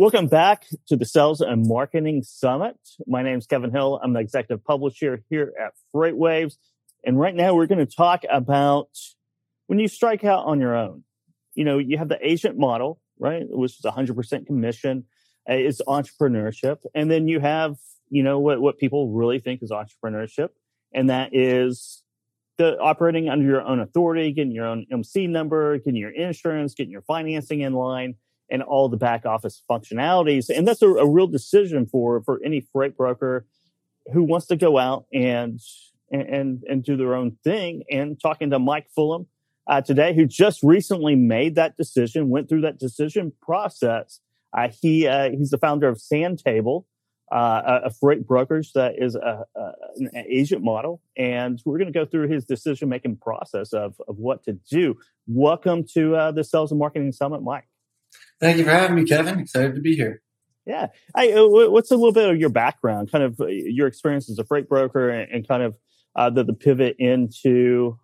Welcome back to the Sales and Marketing Summit. My name is Kevin Hill. I'm the executive publisher here at FreightWaves. And right now we're going to talk about when you strike out on your own. You know, you have the agent model, right? Which is 100% commission. Uh, it's entrepreneurship. And then you have, you know, what, what people really think is entrepreneurship. And that is the operating under your own authority, getting your own MC number, getting your insurance, getting your financing in line and all the back office functionalities. And that's a, a, real decision for for any freight broker who wants to go out and and and do their own thing. And talking to Mike Fullham uh, today, who just recently made that decision, went through that decision process. Uh, he uh, he's the founder of SandTable. Uh, a freight brokerage that is a, a, an agent model, and we're going to go through his decision making process of of what to do. Welcome to uh, the Sales and Marketing Summit, Mike. Thank you for having me, Kevin. Excited to be here. Yeah. Hey, uh, what's a little bit of your background, kind of uh, your experience as a freight broker and, and kind of uh, the, the pivot into,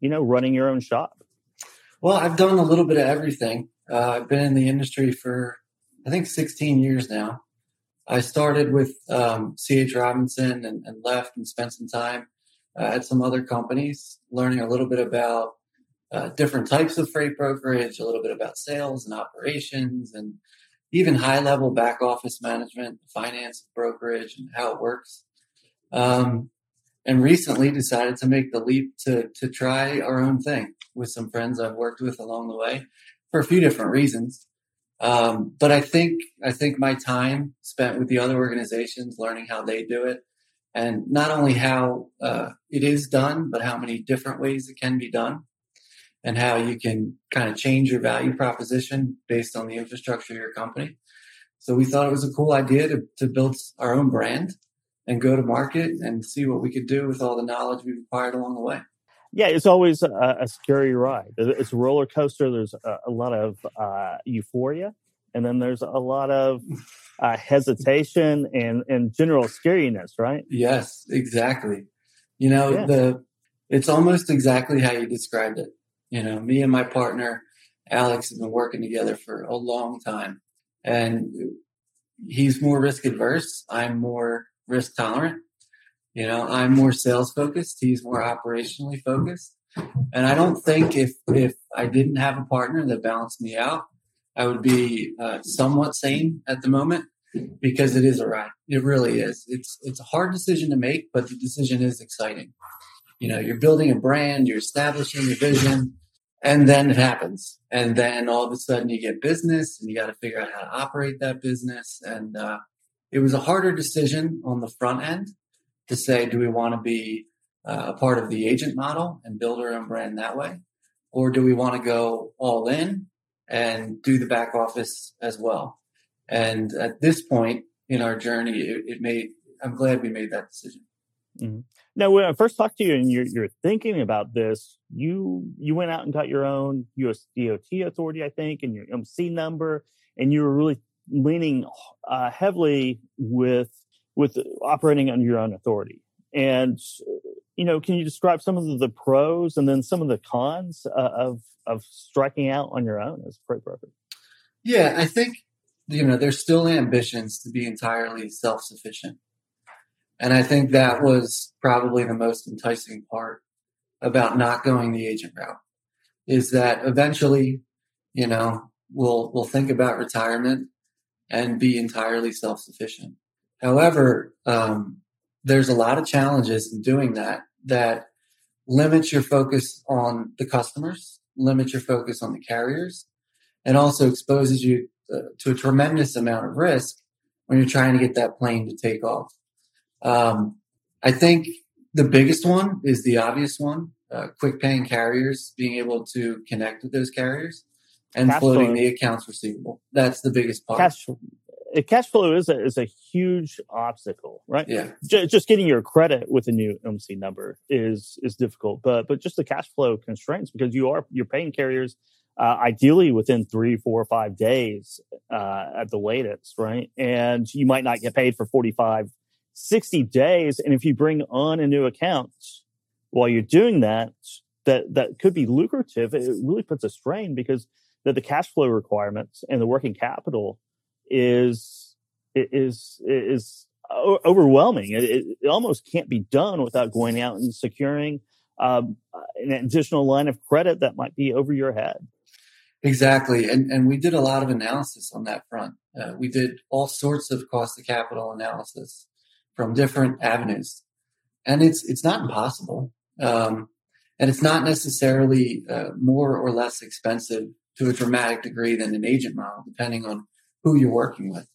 you know, running your own shop? Well, I've done a little bit of everything. Uh, I've been in the industry for, I think, 16 years now. I started with um, C.H. Robinson and, and, left and spent some time uh, at some other companies, learning a little bit about uh, different types of freight brokerage, a little bit about sales and operations, and even high level back office management, finance, brokerage, and how it works. Um, and recently decided to make the leap to to try our own thing with some friends I've worked with along the way for a few different reasons. Um, but I think I think my time spent with the other organizations, learning how they do it, and not only how uh, it is done, but how many different ways it can be done, and how you can kind of change your value proposition based on the infrastructure of your company. So we thought it was a cool idea to, to build our own brand and go to market and see what we could do with all the knowledge we've acquired along the way. Yeah, it's always a, a scary ride. It's a roller coaster. There's a, a lot of uh, euphoria, and then there's a lot of uh, hesitation and, and general scariness, right? Yes, exactly. You know, yeah. the it's almost exactly how you described it. You know, me and my partner, Alex, have been working together for a long time. And he's more risk adverse. I'm more risk tolerant. You know, I'm more sales focused. He's more operationally focused. And I don't think if, if I didn't have a partner that balanced me out, I would be uh, somewhat sane at the moment because it is a ride. It really is. It's, it's a hard decision to make, but the decision is exciting. You know, you're building a brand, you're establishing a vision, and then it happens. And then all of a sudden you get business and you got to figure out how to operate that business. And uh, it was a harder decision on the front end to say, do we want to be uh, a part of the agent model and build our own brand that way? Or do we want to go all in and do the back office as well? And at this point in our journey, it, it made, I'm glad we made that decision. Mm-hmm. Now, when I first talked to you and you're, you're thinking about this, you you went out and got your own US DOT authority, I think, and your MC number, and you were really leaning uh, heavily with with operating under your own authority. And you know, can you describe some of the pros and then some of the cons uh, of of striking out on your own as a freight broker? Yeah, I think you know there's still ambitions to be entirely self sufficient. And I think that was probably the most enticing part about not going the agent route is that eventually, you know, we'll, we'll think about retirement and be entirely self-sufficient. However, um, there's a lot of challenges in doing that that limits your focus on the customers, limits your focus on the carriers, and also exposes you uh, to a tremendous amount of risk when you're trying to get that plane to take off. Um, I think the biggest one is the obvious one: uh, quick paying carriers being able to connect with those carriers and cash floating flow. the accounts receivable. That's the biggest part. Cash, cash flow is a, is a huge obstacle, right? Yeah. J- just getting your credit with a new MC number is is difficult, but but just the cash flow constraints because you are you're paying carriers uh, ideally within three, four, or five days uh, at the latest, right? And you might not get paid for 45 60 days. And if you bring on a new account while you're doing that, that, that could be lucrative. It really puts a strain because the, the cash flow requirements and the working capital is is is overwhelming. It, it, almost can't be done without going out and securing um, an additional line of credit that might be over your head. Exactly, and and we did a lot of analysis on that front. Uh, we did all sorts of cost of capital analysis from different avenues, and it's it's not impossible, um, and it's not necessarily uh, more or less expensive to a dramatic degree than an agent model, depending on who you're working with.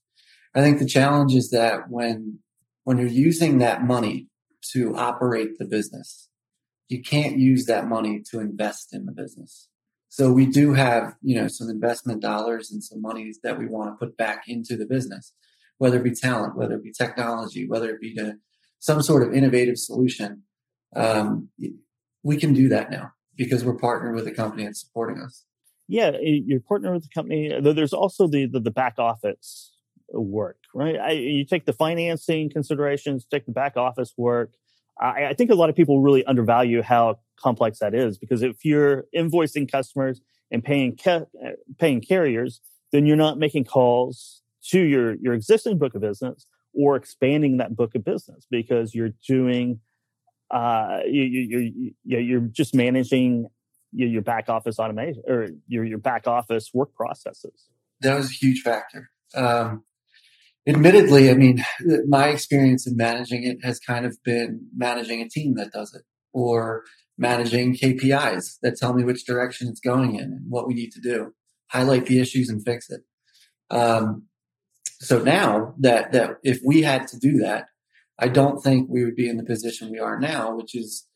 I think the challenge is that when when you're using that money to operate the business, you can't use that money to invest in the business. So we do have, you know, some investment dollars and some monies that we want to put back into the business, whether it be talent, whether it be technology, whether it be to some sort of innovative solution. Um, we can do that now because we're partnered with a company that's supporting us. Yeah, you're partnered with the company. There's also the, the, the back office work, right? I, you take the financing considerations, take the back office work. I, I think a lot of people really undervalue how complex that is because if you're invoicing customers and paying ca- paying carriers, then you're not making calls to your your existing book of business or expanding that book of business because you're doing uh, you, you, you, you're just managing your, your back office automation or your your back office work processes. That was a huge factor. Um, admittedly, I mean, my experience in managing it has kind of been managing a team that does it or managing KPIs that tell me which direction it's going in and what we need to do, highlight the issues and fix it. Um, so now that, that if we had to do that, I don't think we would be in the position we are now, which is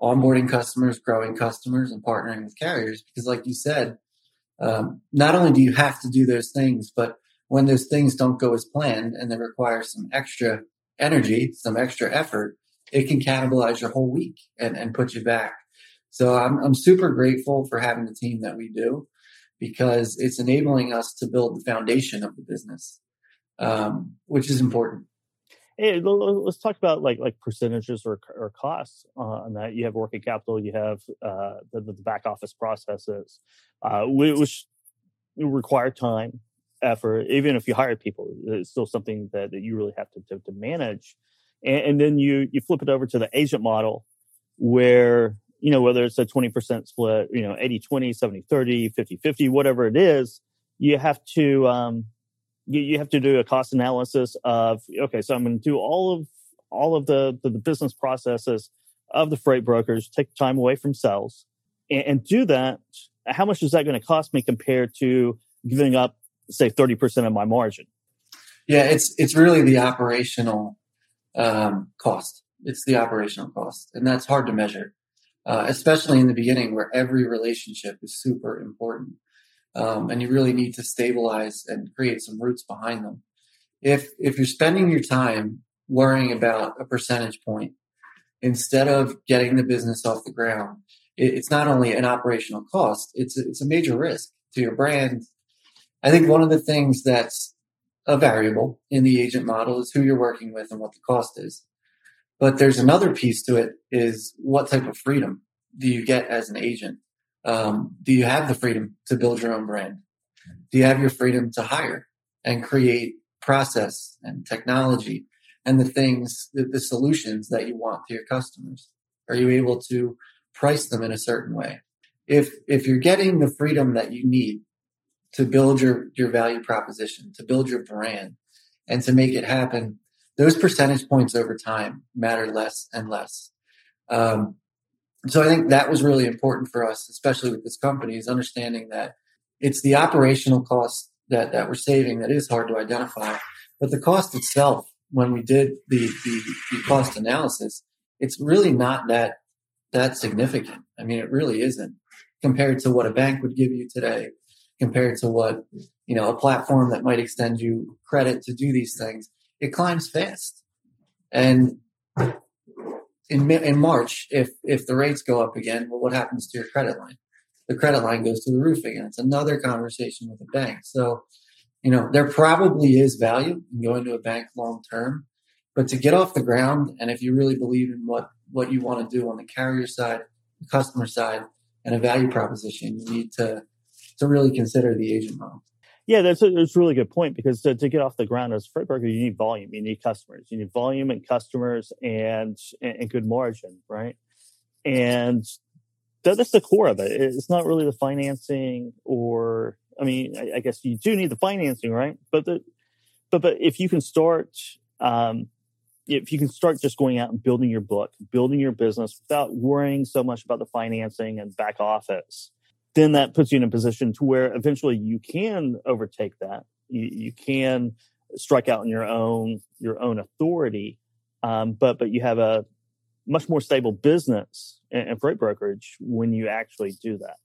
onboarding customers, growing customers and partnering with carriers. Because like you said, um, not only do you have to do those things, but when those things don't go as planned and they require some extra energy, some extra effort, it can cannibalize your whole week and, and put you back. So I'm, I'm super grateful for having the team that we do because it's enabling us to build the foundation of the business, um, which is important. Hey, let's talk about like like percentages or, or costs on that. You have working capital, you have uh, the, the back office processes, uh, which require time effort, even if you hire people, it's still something that, that you really have to, to, to manage. And, and, then you, you flip it over to the agent model where, you know, whether it's a 20% split, you know, 80, 20, 70, 30, 50, 50, whatever it is, you have to, um, you, you have to do a cost analysis of, okay, so I'm going to do all of, all of the, the, the business processes of the freight brokers, take time away from sales and, and do that. How much is that going to cost me compared to giving up say 30% of my margin. Yeah, it's it's really the operational um, cost. It's the operational cost, and that's hard to measure, uh, especially in the beginning where every relationship is super important, um, and you really need to stabilize and create some roots behind them. If if you're spending your time worrying about a percentage point instead of getting the business off the ground, it, it's not only an operational cost; it's it's a major risk to your brand, I think one of the things that's a variable in the agent model is who you're working with and what the cost is. But there's another piece to it is what type of freedom do you get as an agent? Um, do you have the freedom to build your own brand? Do you have your freedom to hire and create process and technology and the things, the, the solutions that you want to your customers? Are you able to price them in a certain way? If, if you're getting the freedom that you need to build your, your value proposition, to build your brand and to make it happen, those percentage points over time matter less and less. Um, so I think that was really important for us, especially with this company, is understanding that it's the operational cost that, that we're saving that is hard to identify. But the cost itself, when we did the, the, the cost analysis, it's really not that that significant. I mean, it really isn't compared to what a bank would give you today compared to what, you know, a platform that might extend you credit to do these things, it climbs fast. And in, in March, if, if the rates go up again, well, what happens to your credit line? The credit line goes to the roof again. It's another conversation with a bank. So, you know, there probably is value in going to a bank long term, but to get off the ground, and if you really believe in what, what you want to do on the carrier side, the customer side, and a value proposition, you need to to really consider the agent model. Yeah, that's a, that's a really good point because to, to get off the ground as a freight broker, you need volume, you need customers, you need volume and customers and and, and good margin, right? And that, that's the core of it. It's not really the financing or I mean, I, I guess you do need the financing, right? But the but but if you can start um, if you can start just going out and building your book, building your business without worrying so much about the financing and back office, then that puts you in a position to where eventually you can overtake that. You, you can strike out on your own your own authority, um, but but you have a much more stable business and freight brokerage when you actually do that.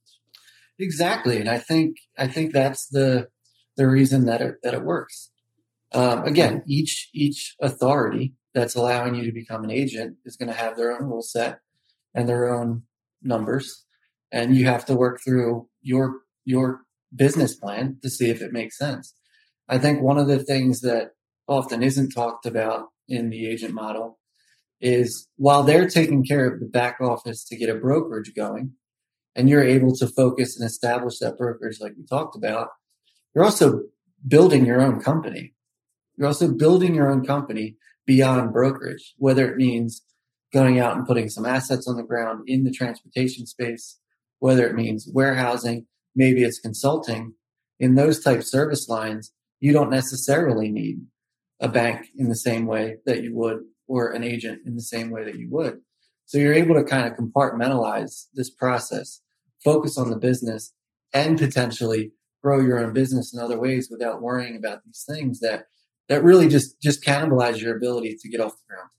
Exactly, and I think I think that's the the reason that it that it works. Um, again, each each authority that's allowing you to become an agent is going to have their own rule set and their own numbers, and you have to work through your your business plan to see if it makes sense. I think one of the things that often isn't talked about in the agent model is while they're taking care of the back office to get a brokerage going, and you're able to focus and establish that brokerage like we talked about, you're also building your own company. You're also building your own company beyond brokerage, whether it means going out and putting some assets on the ground in the transportation space, whether it means warehousing, maybe it's consulting. In those type service lines, you don't necessarily need a bank in the same way that you would or an agent in the same way that you would. So you're able to kind of compartmentalize this process, focus on the business and potentially grow your own business in other ways without worrying about these things that that really just just cannibalize your ability to get off the ground.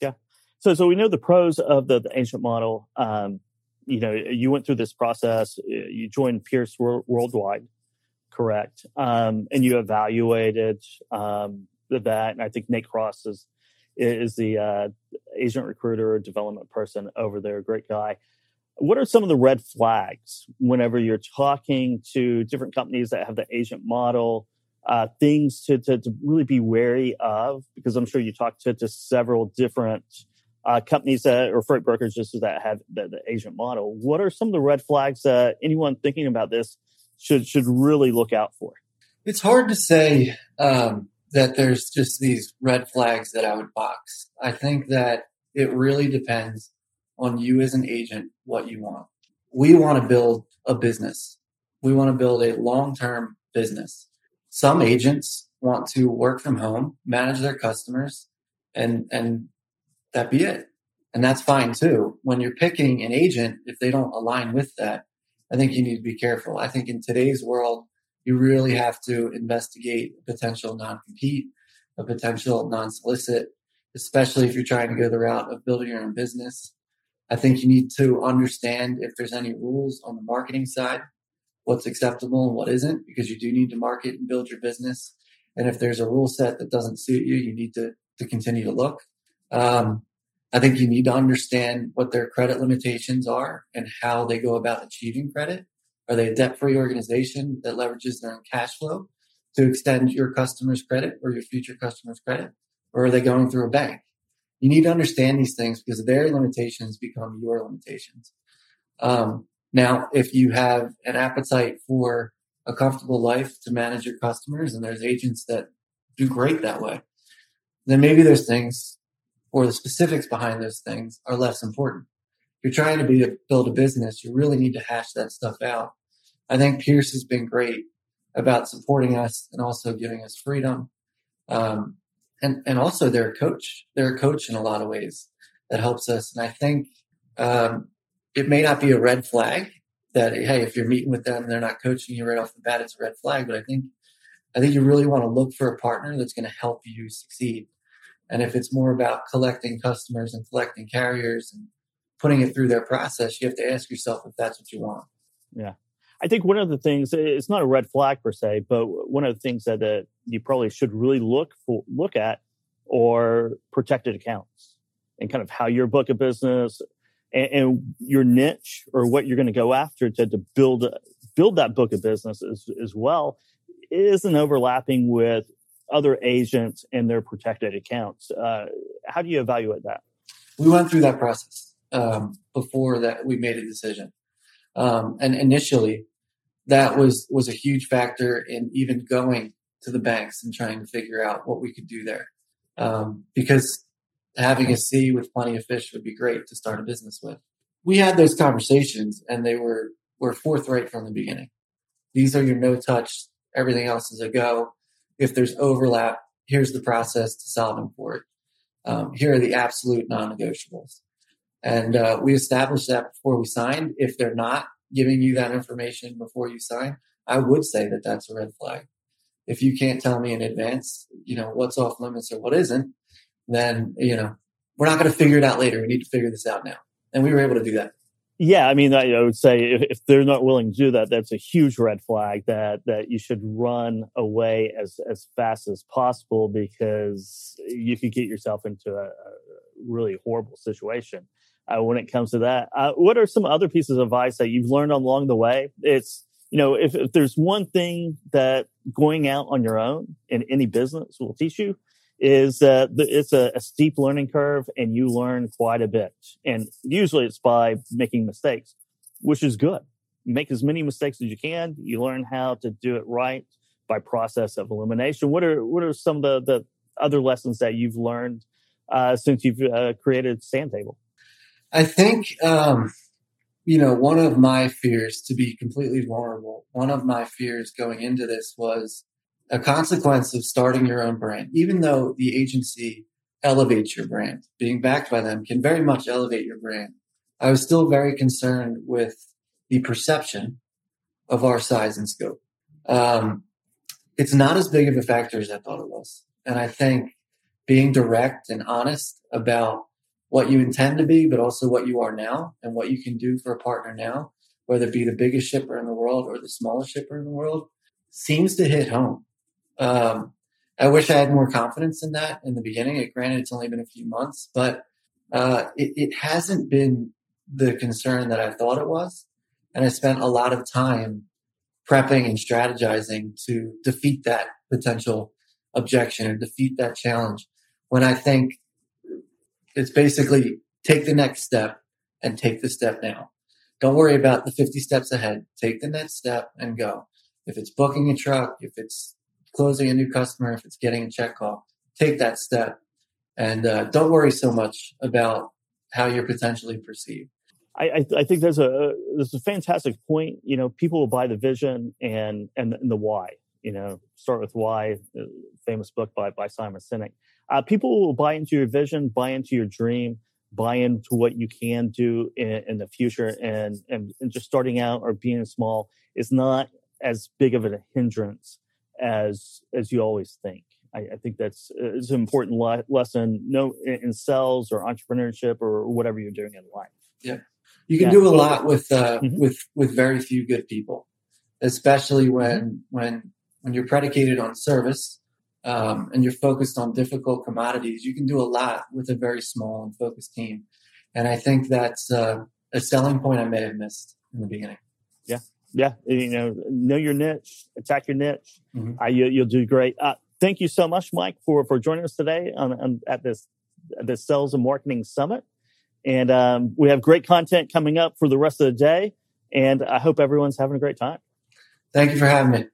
Yeah. So so we know the pros of the, the agent model. Um, you know, you went through this process. You joined Pierce Worldwide, correct? Um, and you evaluated um, that. And I think Nate Cross is is the uh, agent recruiter, development person over there. Great guy. What are some of the red flags whenever you're talking to different companies that have the agent model? uh, things to, to, to, really be wary of? Because I'm sure you talked to, to several different uh, companies that, or freight brokerages that have the, the, agent model. What are some of the red flags that anyone thinking about this should should really look out for? It's hard to say um, that there's just these red flags that I would box. I think that it really depends on you as an agent what you want. We want to build a business. We want to build a long term business some agents want to work from home, manage their customers, and and that be it. And that's fine too. When you're picking an agent, if they don't align with that, I think you need to be careful. I think in today's world, you really have to investigate a potential non-compete, a potential non-solicit, especially if you're trying to go the route of building your own business. I think you need to understand if there's any rules on the marketing side what's acceptable and what isn't because you do need to market and build your business. And if there's a rule set that doesn't suit you, you need to, to continue to look. Um, I think you need to understand what their credit limitations are and how they go about achieving credit. Are they a debt free organization that leverages their own cash flow to extend your customers' credit or your future customers' credit? Or are they going through a bank? You need to understand these things because their limitations become your limitations. Um, now, if you have an appetite for a comfortable life to manage your customers, and there's agents that do great that way, then maybe there's things or the specifics behind those things are less important. If you're trying to be build a business, you really need to hash that stuff out. I think Pierce has been great about supporting us and also giving us freedom. Um, and, and also they're a coach. They're a coach in a lot of ways that helps us. And I think, um, it may not be a red flag that hey, if you're meeting with them, they're not coaching you right off the bat, it's a red flag. But I think I think you really want to look for a partner that's going to help you succeed. And if it's more about collecting customers and collecting carriers and putting it through their process, you have to ask yourself if that's what you want. Yeah. I think one of the things it's not a red flag per se, but one of the things that, that you probably should really look for look at or protected accounts and kind of how your book of business and, and your niche or what you're going to go after to, to build build that book of business as, as well isn't overlapping with other agents and their protected accounts. Uh, how do you evaluate that? We went through that process um, before that we made a decision. Um, and initially, that was was a huge factor in even going to the banks and trying to figure out what we could do there. Um, because having a sea with plenty of fish would be great to start a business with. We had those conversations and they were were forthright from the beginning. These are your no touch, everything else is a go. If there's overlap, here's the process to solving for it. Um, here are the absolute non negotiables. And uh, we established that before we signed. If they're not giving you that information before you sign, I would say that that's a red flag. If you can't tell me in advance, you know, what's off limits or what isn't, then, you know, we're not going to figure it out later. We need to figure this out now. And we were able to do that. Yeah, I mean, I, would say if, if, they're not willing to do that, that's a huge red flag. That that you should run away as as fast as possible because you could get yourself into a, a really horrible situation uh, when it comes to that. Uh, what are some other pieces of advice that you've learned along the way? It's you know, if, if there's one thing that going out on your own in any business will teach you, is that it's a, a, steep learning curve and you learn quite a bit. And usually it's by making mistakes, which is good. Make as many mistakes as you can. You learn how to do it right by process of elimination. What are what are some of the, the other lessons that you've learned uh, since you've uh, created SandTable? I think um, you know one of my fears to be completely vulnerable. One of my fears going into this was a consequence of starting your own brand, even though the agency elevates your brand, being backed by them can very much elevate your brand. I was still very concerned with the perception of our size and scope. Um, it's not as big of a factor as I thought it was. And I think being direct and honest about what you intend to be, but also what you are now and what you can do for a partner now, whether it be the biggest shipper in the world or the smallest shipper in the world, seems to hit home. Um, I wish I had more confidence in that in the beginning. Granted, it's only been a few months, but uh, it, it hasn't been the concern that I thought it was. And I spent a lot of time prepping and strategizing to defeat that potential objection or defeat that challenge. When I think it's basically take the next step and take the step now. Don't worry about the 50 steps ahead. Take the next step and go. If it's booking a truck, if it's closing a new customer, if it's getting a check call, take that step and uh, don't worry so much about how you're potentially perceived. I, I, think there's a there's a fantastic point. You know, people will buy the vision and and, and the why. You know, start with why. Famous book by by Simon Sinek. Uh, people will buy into your vision, buy into your dream, buy into what you can do in, in the future, and, and and just starting out or being small is not as big of a hindrance as as you always think. I, I think that's it's an important le- lesson. No, in sales or entrepreneurship or whatever you're doing in life. Yeah, you can yeah. do a lot with uh, mm-hmm. with with very few good people, especially when when when you're predicated on service um, and you're focused on difficult commodities. You can do a lot with a very small and focused team, and I think that's uh, a selling point I may have missed in the beginning. Yeah, yeah, you know, know your niche, attack your niche. Mm-hmm. Uh, you, will do great. Uh, thank you so much, Mike, for for joining us today on, on at this this Sales and Marketing Summit. And um, we have great content coming up for the rest of the day. And I hope everyone's having a great time. Thank you for having me.